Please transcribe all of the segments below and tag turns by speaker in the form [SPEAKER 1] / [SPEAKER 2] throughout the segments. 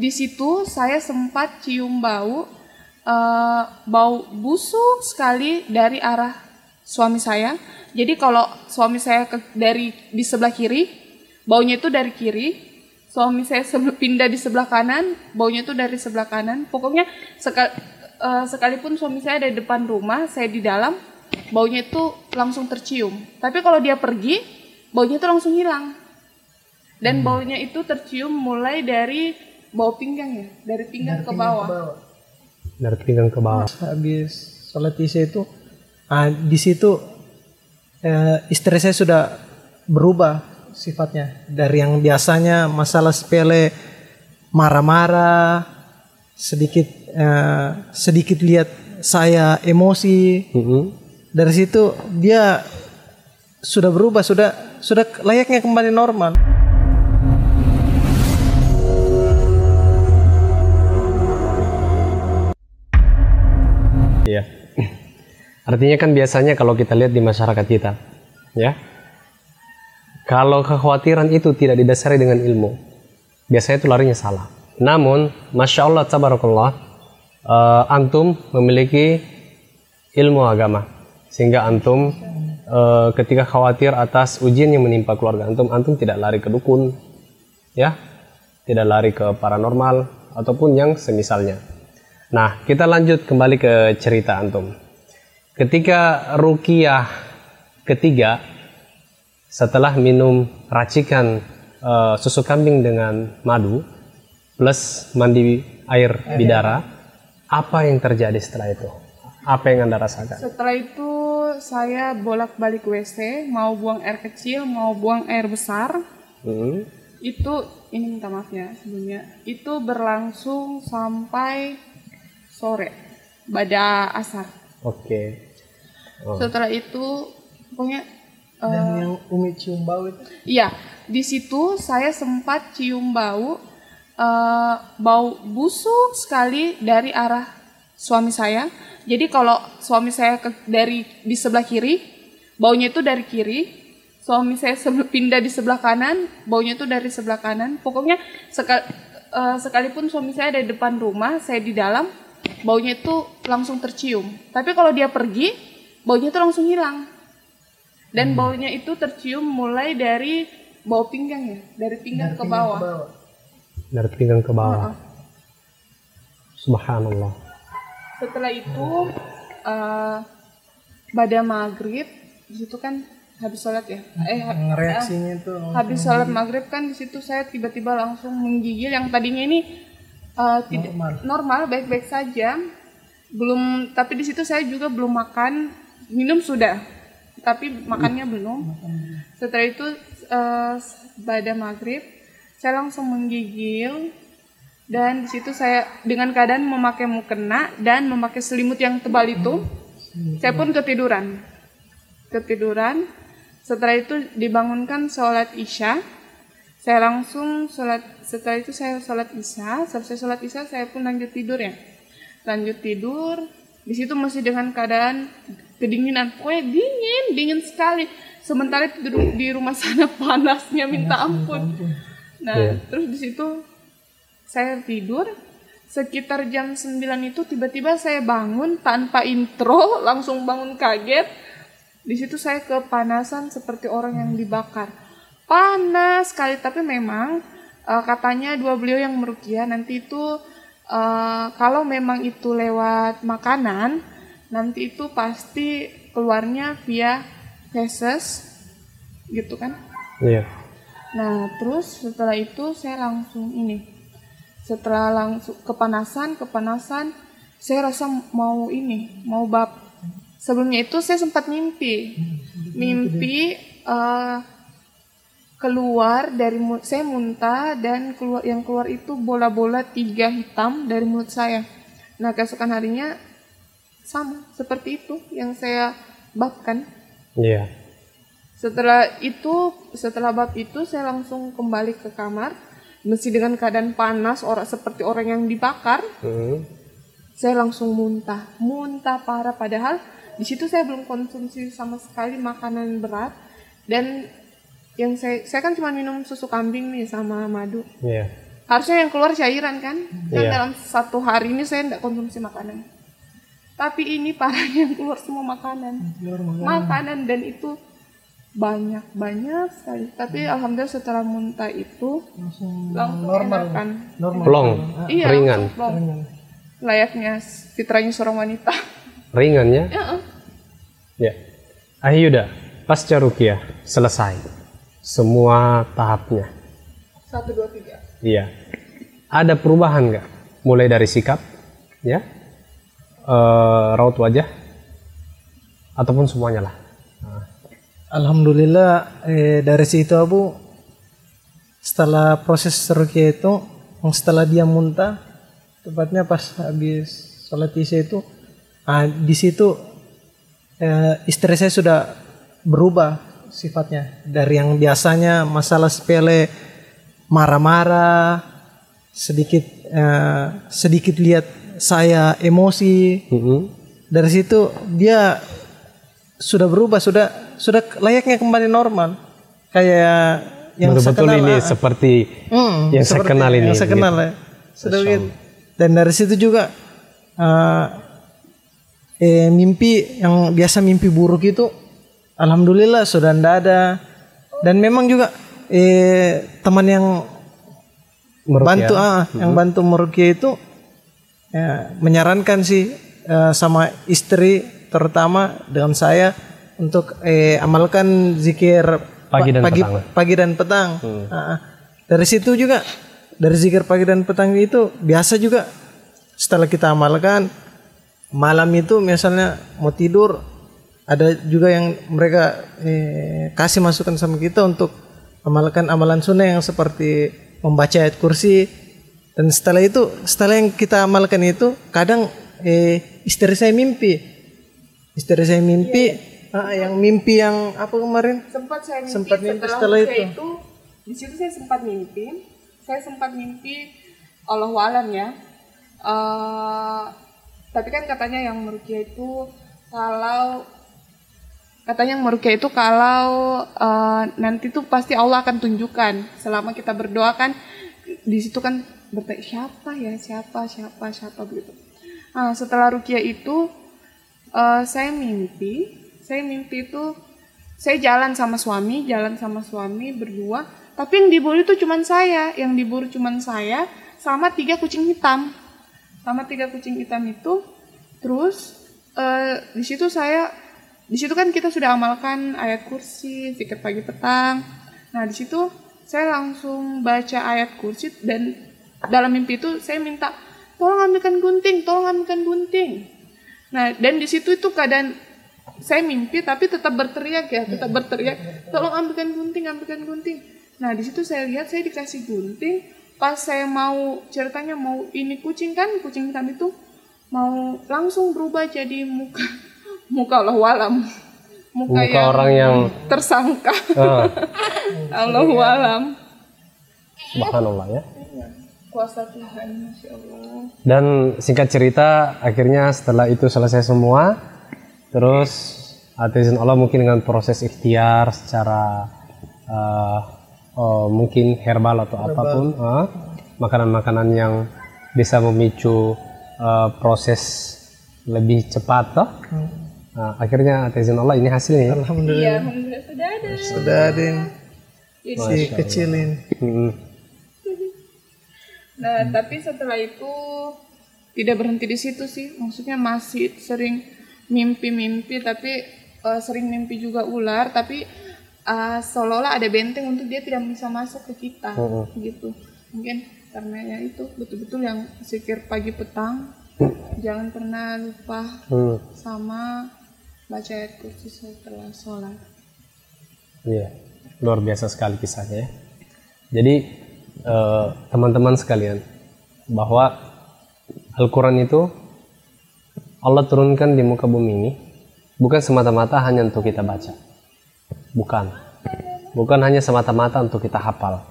[SPEAKER 1] di situ saya sempat cium bau eh, bau busuk sekali dari arah suami saya. Jadi kalau suami saya ke- dari di sebelah kiri, baunya itu dari kiri. Suami saya sebe- pindah di sebelah kanan, baunya itu dari sebelah kanan. Pokoknya seka- eh, sekalipun suami saya ada di depan rumah, saya di dalam, baunya itu langsung tercium. Tapi kalau dia pergi, baunya itu langsung hilang. Dan baunya itu tercium mulai dari bau pinggang ya, dari pinggang ke bawah.
[SPEAKER 2] Dari pinggang ke bawah.
[SPEAKER 3] habis sholat isya itu ah, di situ eh, istri saya sudah berubah sifatnya dari yang biasanya masalah sepele marah-marah sedikit eh, sedikit lihat saya emosi
[SPEAKER 2] Mm-mm.
[SPEAKER 3] dari situ dia sudah berubah sudah sudah layaknya kembali normal
[SPEAKER 2] Artinya kan biasanya kalau kita lihat di masyarakat kita, ya. Kalau kekhawatiran itu tidak didasari dengan ilmu, biasanya itu larinya salah. Namun, masya Allah, tabarakallah, eh, antum memiliki ilmu agama, sehingga antum eh, ketika khawatir atas ujian yang menimpa keluarga antum, antum tidak lari ke dukun, ya, tidak lari ke paranormal ataupun yang semisalnya. Nah, kita lanjut kembali ke cerita antum. Ketika rukiah ketiga setelah minum racikan eh, susu kambing dengan madu plus mandi air bidara, apa yang terjadi setelah itu? Apa yang Anda rasakan?
[SPEAKER 1] Setelah itu saya bolak-balik WC, mau buang air kecil, mau buang air besar.
[SPEAKER 2] Hmm.
[SPEAKER 1] Itu ini minta maaf ya sebelumnya. Itu berlangsung sampai sore, pada asar.
[SPEAKER 2] Oke. Oh.
[SPEAKER 1] Setelah itu pokoknya
[SPEAKER 3] dan
[SPEAKER 1] eh,
[SPEAKER 3] yang umi cium bau itu
[SPEAKER 1] Iya, di situ saya sempat cium bau eh, bau busuk sekali dari arah suami saya. Jadi kalau suami saya ke- dari di sebelah kiri, baunya itu dari kiri. Suami saya sebe- pindah di sebelah kanan, baunya itu dari sebelah kanan. Pokoknya seka- eh, sekalipun suami saya ada di depan rumah, saya di dalam, baunya itu langsung tercium. Tapi kalau dia pergi, baunya itu langsung hilang. Dan baunya itu tercium mulai dari bau pinggang ya, dari pinggang ke bawah.
[SPEAKER 2] Dari pinggang ke bawah. Subhanallah.
[SPEAKER 1] Setelah itu eh pada maghrib di situ kan habis sholat ya, eh ha-
[SPEAKER 3] reaksinya itu
[SPEAKER 1] habis sholat maghrib kan di situ saya tiba-tiba langsung menggigil yang tadinya ini eh, tidak normal baik-baik saja, belum tapi di situ saya juga belum makan, minum sudah, tapi makannya belum. Setelah itu eh, pada maghrib saya langsung menggigil dan di situ saya dengan keadaan memakai mukena dan memakai selimut yang tebal itu, saya pun ketiduran, ketiduran. Setelah itu dibangunkan sholat isya, saya langsung sholat. Setelah itu saya sholat isya, selesai sholat isya saya pun lanjut tidur ya, lanjut tidur. Di situ masih dengan keadaan kedinginan, pokoknya dingin, dingin sekali. Sementara itu di- di rumah sana panasnya minta ampun. Nah, terus di situ saya tidur. Sekitar jam 9 itu tiba-tiba saya bangun tanpa intro langsung bangun kaget. Di situ saya kepanasan seperti orang yang dibakar. Panas sekali tapi memang eh, katanya dua beliau yang merukia nanti itu eh, kalau memang itu lewat makanan nanti itu pasti keluarnya via feses gitu kan
[SPEAKER 2] Iya.
[SPEAKER 1] Nah, terus setelah itu saya langsung ini. Setelah langsung kepanasan, kepanasan, saya rasa mau ini, mau bab. Sebelumnya itu saya sempat mimpi. Mimpi eh, keluar dari mulut saya muntah dan keluar yang keluar itu bola-bola tiga hitam dari mulut saya. Nah, keesokan harinya sama seperti itu yang saya babkan.
[SPEAKER 2] Iya.
[SPEAKER 1] Setelah itu, setelah bab itu saya langsung kembali ke kamar. Masih dengan keadaan panas, orang seperti orang yang dibakar.
[SPEAKER 2] Hmm.
[SPEAKER 1] Saya langsung muntah, muntah parah. Padahal di situ saya belum konsumsi sama sekali makanan berat. Dan yang saya, saya kan cuma minum susu kambing nih sama madu.
[SPEAKER 2] Iya.
[SPEAKER 1] harusnya yang keluar cairan kan kan
[SPEAKER 2] Iya.
[SPEAKER 1] dalam satu hari ini saya tidak konsumsi makanan tapi ini parahnya yang keluar semua makanan makanan dan itu banyak banyak sekali tapi alhamdulillah setelah muntah itu
[SPEAKER 3] langsung
[SPEAKER 1] langsung
[SPEAKER 3] normal
[SPEAKER 1] enakan.
[SPEAKER 3] normal
[SPEAKER 2] Plong,
[SPEAKER 1] iya
[SPEAKER 2] ringan,
[SPEAKER 1] plong. layaknya fitrahnya seorang wanita
[SPEAKER 2] ringan ya.
[SPEAKER 1] ya.
[SPEAKER 2] Ya. Ahyuda, pasca rukiah selesai semua tahapnya.
[SPEAKER 1] satu dua tiga
[SPEAKER 2] Iya. Ada perubahan nggak? Mulai dari sikap, ya, eh, raut wajah, ataupun semuanya lah.
[SPEAKER 3] Alhamdulillah eh, dari situ Abu setelah proses rukyah itu setelah dia muntah tepatnya pas habis sholat isya itu ah, di situ eh, istri saya sudah berubah sifatnya dari yang biasanya masalah sepele marah-marah sedikit eh, sedikit lihat saya emosi
[SPEAKER 2] Mhm.
[SPEAKER 3] dari situ dia sudah berubah sudah sudah layaknya kembali normal kayak yang saya
[SPEAKER 2] Betul-betul
[SPEAKER 3] kenal,
[SPEAKER 2] ini
[SPEAKER 3] ah.
[SPEAKER 2] seperti
[SPEAKER 3] Hmm,
[SPEAKER 2] yang saya
[SPEAKER 3] seperti
[SPEAKER 2] kenal ini,
[SPEAKER 3] yang saya
[SPEAKER 2] gitu.
[SPEAKER 3] kenal ya. sudah dan dari situ juga ah, eh, mimpi yang biasa mimpi buruk itu alhamdulillah sudah tidak ada dan memang juga eh, teman yang
[SPEAKER 2] Meruqyah.
[SPEAKER 3] bantu ah yang bantu meruqyah itu ya, menyarankan sih eh, sama istri terutama dengan saya untuk eh, amalkan zikir
[SPEAKER 2] Pagi dan
[SPEAKER 3] pagi,
[SPEAKER 2] petang.
[SPEAKER 3] pagi dan petang. Ah, ah. dari situ juga dari zikir pagi dan petang itu biasa juga setelah kita amalkan malam itu misalnya mau tidur ada juga yang mereka eh, kasih masukan sama kita untuk amalkan amalan sunnah yang seperti membaca ayat kursi dan setelah itu setelah yang kita amalkan itu kadang eh, istri saya mimpi. Istri saya mimpi ah, yang mimpi yang apa kemarin?
[SPEAKER 1] Sempat saya mimpi
[SPEAKER 3] Sempat mimpi
[SPEAKER 1] setelah,
[SPEAKER 3] setelah
[SPEAKER 1] ruqyah
[SPEAKER 3] itu.
[SPEAKER 1] di situ saya sempat mimpi. Saya sempat mimpi Allah alam ya. Eh, tapi kan katanya yang merukia itu kalau katanya yang merukia itu kalau eh, nanti tuh pasti Allah akan tunjukkan selama kita berdoa kan. Di situ kan bertanya siapa ya? Siapa siapa siapa begitu. Nah, setelah rukia itu eh, saya mimpi saya mimpi itu saya jalan sama suami jalan sama suami berdua. Tapi yang diburu itu cuman saya. Yang diburu cuman saya sama tiga kucing hitam. Sama tiga kucing hitam itu terus eh, di situ saya di situ kan kita sudah amalkan ayat kursi zikir pagi petang. Nah di situ saya langsung baca ayat kursi dan dalam mimpi itu saya minta tolong ambilkan gunting tolong ambilkan gunting. Nah dan di situ itu keadaan saya mimpi tapi tetap berteriak ya tetap berteriak tolong ambilkan gunting ambilkan gunting. Nah di situ saya lihat saya dikasih gunting pas saya mau ceritanya mau ini kucing kan kucing hitam itu mau langsung berubah jadi muka muka Allah walam muka,
[SPEAKER 2] Muka
[SPEAKER 1] yang
[SPEAKER 2] orang yang
[SPEAKER 1] tersangka.
[SPEAKER 2] Ah,
[SPEAKER 1] Allah walam
[SPEAKER 2] subhanallah ya.
[SPEAKER 1] Kuasa Tuhan masya Allah
[SPEAKER 2] Dan singkat cerita, akhirnya setelah itu selesai semua, terus atas Allah mungkin dengan proses ikhtiar secara eh, oh, mungkin herbal atau apa pun, ah, makanan-makanan yang bisa memicu eh, proses lebih cepat, toh. Nah, akhirnya atas izin Allah ini hasilnya. ya.
[SPEAKER 3] alhamdulillah
[SPEAKER 1] iya alhamdulillah sudah ada
[SPEAKER 3] sudah ada yang si kecilin
[SPEAKER 2] Mm-mm.
[SPEAKER 1] Nah, tapi setelah itu tidak berhenti di situ sih. Maksudnya masih sering mimpi-mimpi, tapi eh, sering mimpi juga ular, tapi eh, seolah-olah ada benteng untuk dia tidak bisa masuk ke kita, gitu. Mungkin karena ya itu betul-betul yang zikir pagi petang, jangan pernah lupa
[SPEAKER 2] Hmm,
[SPEAKER 1] sama baca ayat kursi setelah sholat.
[SPEAKER 2] Iya, luar biasa sekali kisahnya ya. Jadi eh, teman-teman sekalian, bahwa Al-Quran itu Allah turunkan di muka bumi ini bukan semata-mata hanya untuk kita baca, bukan, bukan hanya semata-mata untuk kita hafal.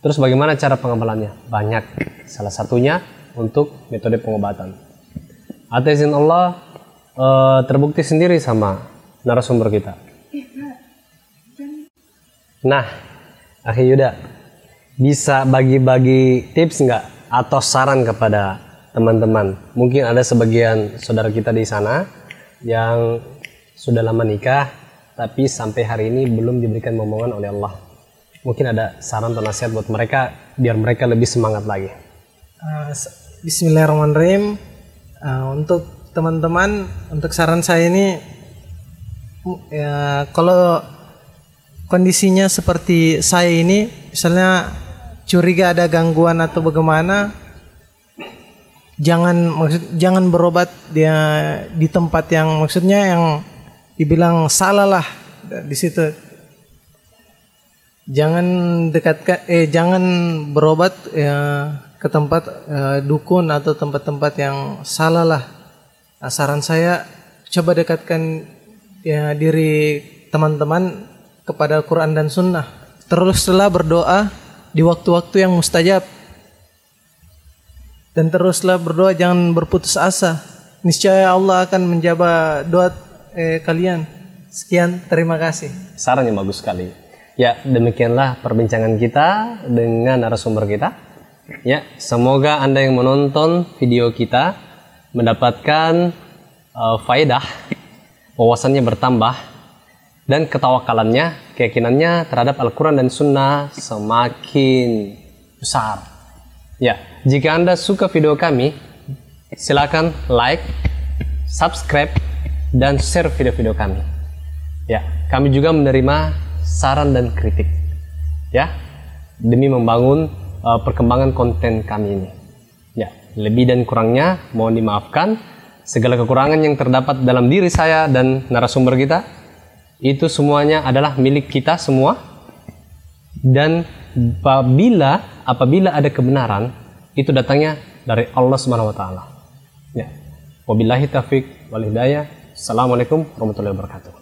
[SPEAKER 2] Terus bagaimana cara pengamalannya? Banyak. Salah satunya untuk metode pengobatan. Atas izin Allah eh, terbukti sendiri sama narasumber kita. Nah, Akhi Yuda, bisa bagi-bagi tips nggak atau saran kepada teman-teman? Mungkin ada sebagian saudara kita di sana yang sudah lama nikah, tapi sampai hari ini belum diberikan momongan oleh Allah. Mungkin ada saran atau nasihat buat mereka biar mereka lebih semangat lagi.
[SPEAKER 3] Uh, Bismillahirrahmanirrahim. Uh, untuk teman-teman, untuk saran saya ini, ya kalau kondisinya seperti saya ini, misalnya curiga ada gangguan atau bagaimana jangan maksud jangan berobat dia di tempat yang maksudnya yang dibilang salah lah di situ. Jangan dekat eh jangan berobat ya, ke tempat eh, dukun atau tempat-tempat yang salah lah. Nah, saran saya coba dekatkan ya diri teman-teman kepada Quran dan Sunnah teruslah berdoa di waktu-waktu yang mustajab. Dan teruslah berdoa jangan berputus asa. Niscaya Allah akan menjawab doa eh, kalian. Sekian, terima kasih.
[SPEAKER 2] Saran yang bagus sekali. Ya, demikianlah perbincangan kita dengan narasumber kita. Ya, semoga Anda yang menonton video kita mendapatkan uh, faedah, wawasannya bertambah, dan ketawakalannya, keyakinannya terhadap Al-Quran dan Sunnah semakin besar. Ya, jika Anda suka video kami, silakan like, subscribe, dan share video-video kami. Ya, kami juga menerima saran dan kritik. Ya, demi membangun uh, perkembangan konten kami ini. Ya, lebih dan kurangnya mohon dimaafkan. Segala kekurangan yang terdapat dalam diri saya dan narasumber kita itu semuanya adalah milik kita semua dan apabila apabila ada kebenaran itu datangnya dari Allah Subhanahu wa taala. Ya. Wabillahi taufik wal hidayah. Assalamualaikum warahmatullahi wabarakatuh.